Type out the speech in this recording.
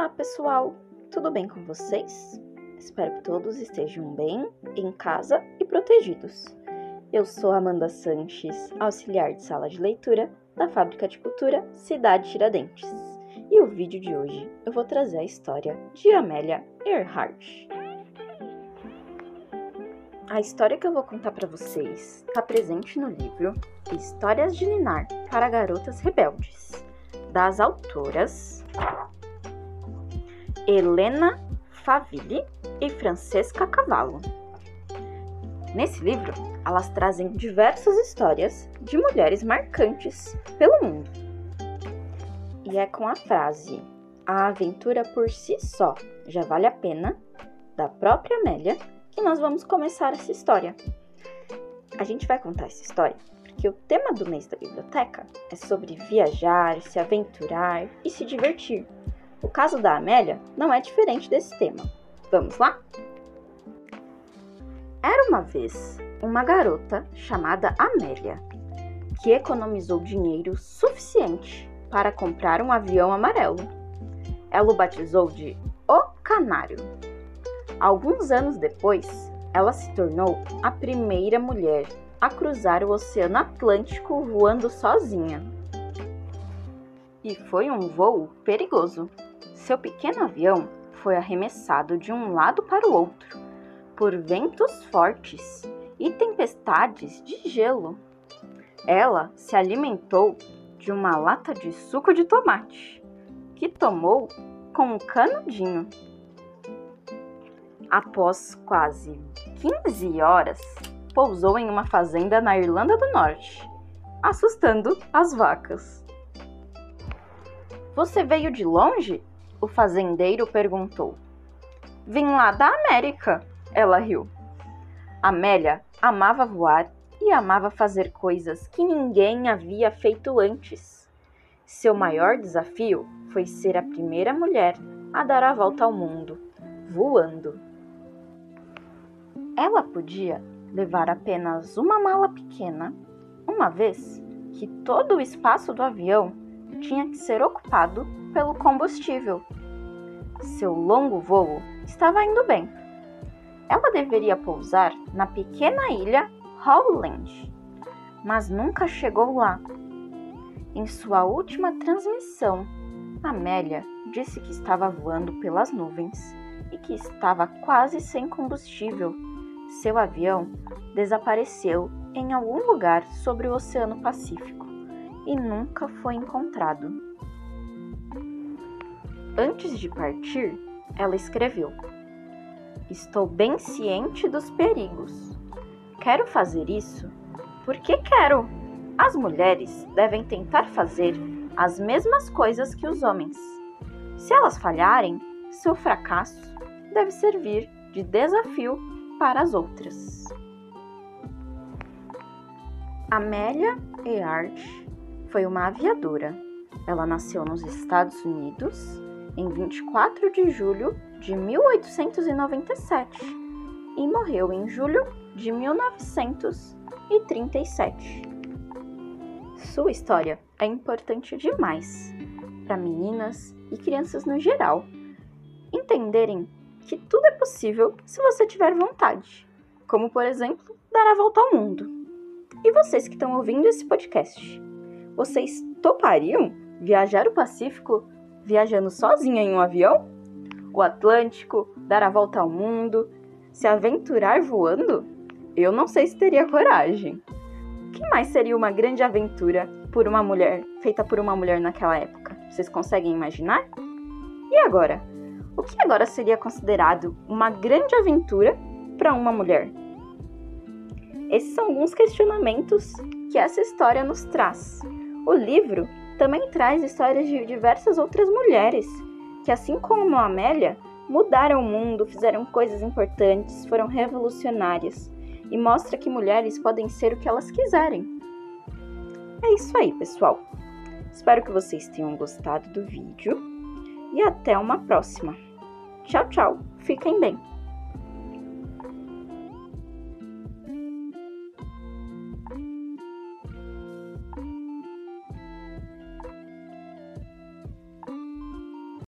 Olá, pessoal! Tudo bem com vocês? Espero que todos estejam bem, em casa e protegidos. Eu sou Amanda Sanches, auxiliar de sala de leitura da Fábrica de Cultura Cidade Tiradentes. E o vídeo de hoje eu vou trazer a história de Amélia Earhart. A história que eu vou contar para vocês está presente no livro Histórias de Ninar para Garotas Rebeldes, das autoras Helena Favilli e Francesca Cavallo. Nesse livro, elas trazem diversas histórias de mulheres marcantes pelo mundo. E é com a frase A aventura por si só já vale a pena, da própria Amélia, que nós vamos começar essa história. A gente vai contar essa história porque o tema do mês da biblioteca é sobre viajar, se aventurar e se divertir. O caso da Amélia não é diferente desse tema. Vamos lá? Era uma vez uma garota chamada Amélia que economizou dinheiro suficiente para comprar um avião amarelo. Ela o batizou de O Canário. Alguns anos depois, ela se tornou a primeira mulher a cruzar o Oceano Atlântico voando sozinha. E foi um voo perigoso. Seu pequeno avião foi arremessado de um lado para o outro por ventos fortes e tempestades de gelo. Ela se alimentou de uma lata de suco de tomate que tomou com um canudinho. Após quase 15 horas, pousou em uma fazenda na Irlanda do Norte, assustando as vacas. Você veio de longe? O fazendeiro perguntou. Vim lá da América, ela riu. Amélia amava voar e amava fazer coisas que ninguém havia feito antes. Seu maior desafio foi ser a primeira mulher a dar a volta ao mundo, voando. Ela podia levar apenas uma mala pequena, uma vez que todo o espaço do avião tinha que ser ocupado pelo combustível. Seu longo voo estava indo bem. Ela deveria pousar na pequena ilha Howland, mas nunca chegou lá. Em sua última transmissão, Amélia disse que estava voando pelas nuvens e que estava quase sem combustível seu avião desapareceu em algum lugar sobre o Oceano Pacífico e nunca foi encontrado. Antes de partir, ela escreveu: Estou bem ciente dos perigos. Quero fazer isso porque quero. As mulheres devem tentar fazer as mesmas coisas que os homens. Se elas falharem, seu fracasso deve servir de desafio para as outras. Amélia Earhart foi uma aviadora. Ela nasceu nos Estados Unidos em 24 de julho de 1897 e morreu em julho de 1937. Sua história é importante demais para meninas e crianças no geral entenderem que tudo é possível se você tiver vontade, como por exemplo, dar a volta ao mundo. E vocês que estão ouvindo esse podcast, vocês topariam viajar o Pacífico viajando sozinha em um avião? O Atlântico, dar a volta ao mundo, se aventurar voando? Eu não sei se teria coragem. O que mais seria uma grande aventura por uma mulher, feita por uma mulher naquela época? Vocês conseguem imaginar? E agora? o que agora seria considerado uma grande aventura para uma mulher? Esses são alguns questionamentos que essa história nos traz. O livro também traz histórias de diversas outras mulheres que, assim como a Amélia, mudaram o mundo, fizeram coisas importantes, foram revolucionárias e mostra que mulheres podem ser o que elas quiserem. É isso aí, pessoal. Espero que vocês tenham gostado do vídeo e até uma próxima. Tchau, tchau. Fiquem bem.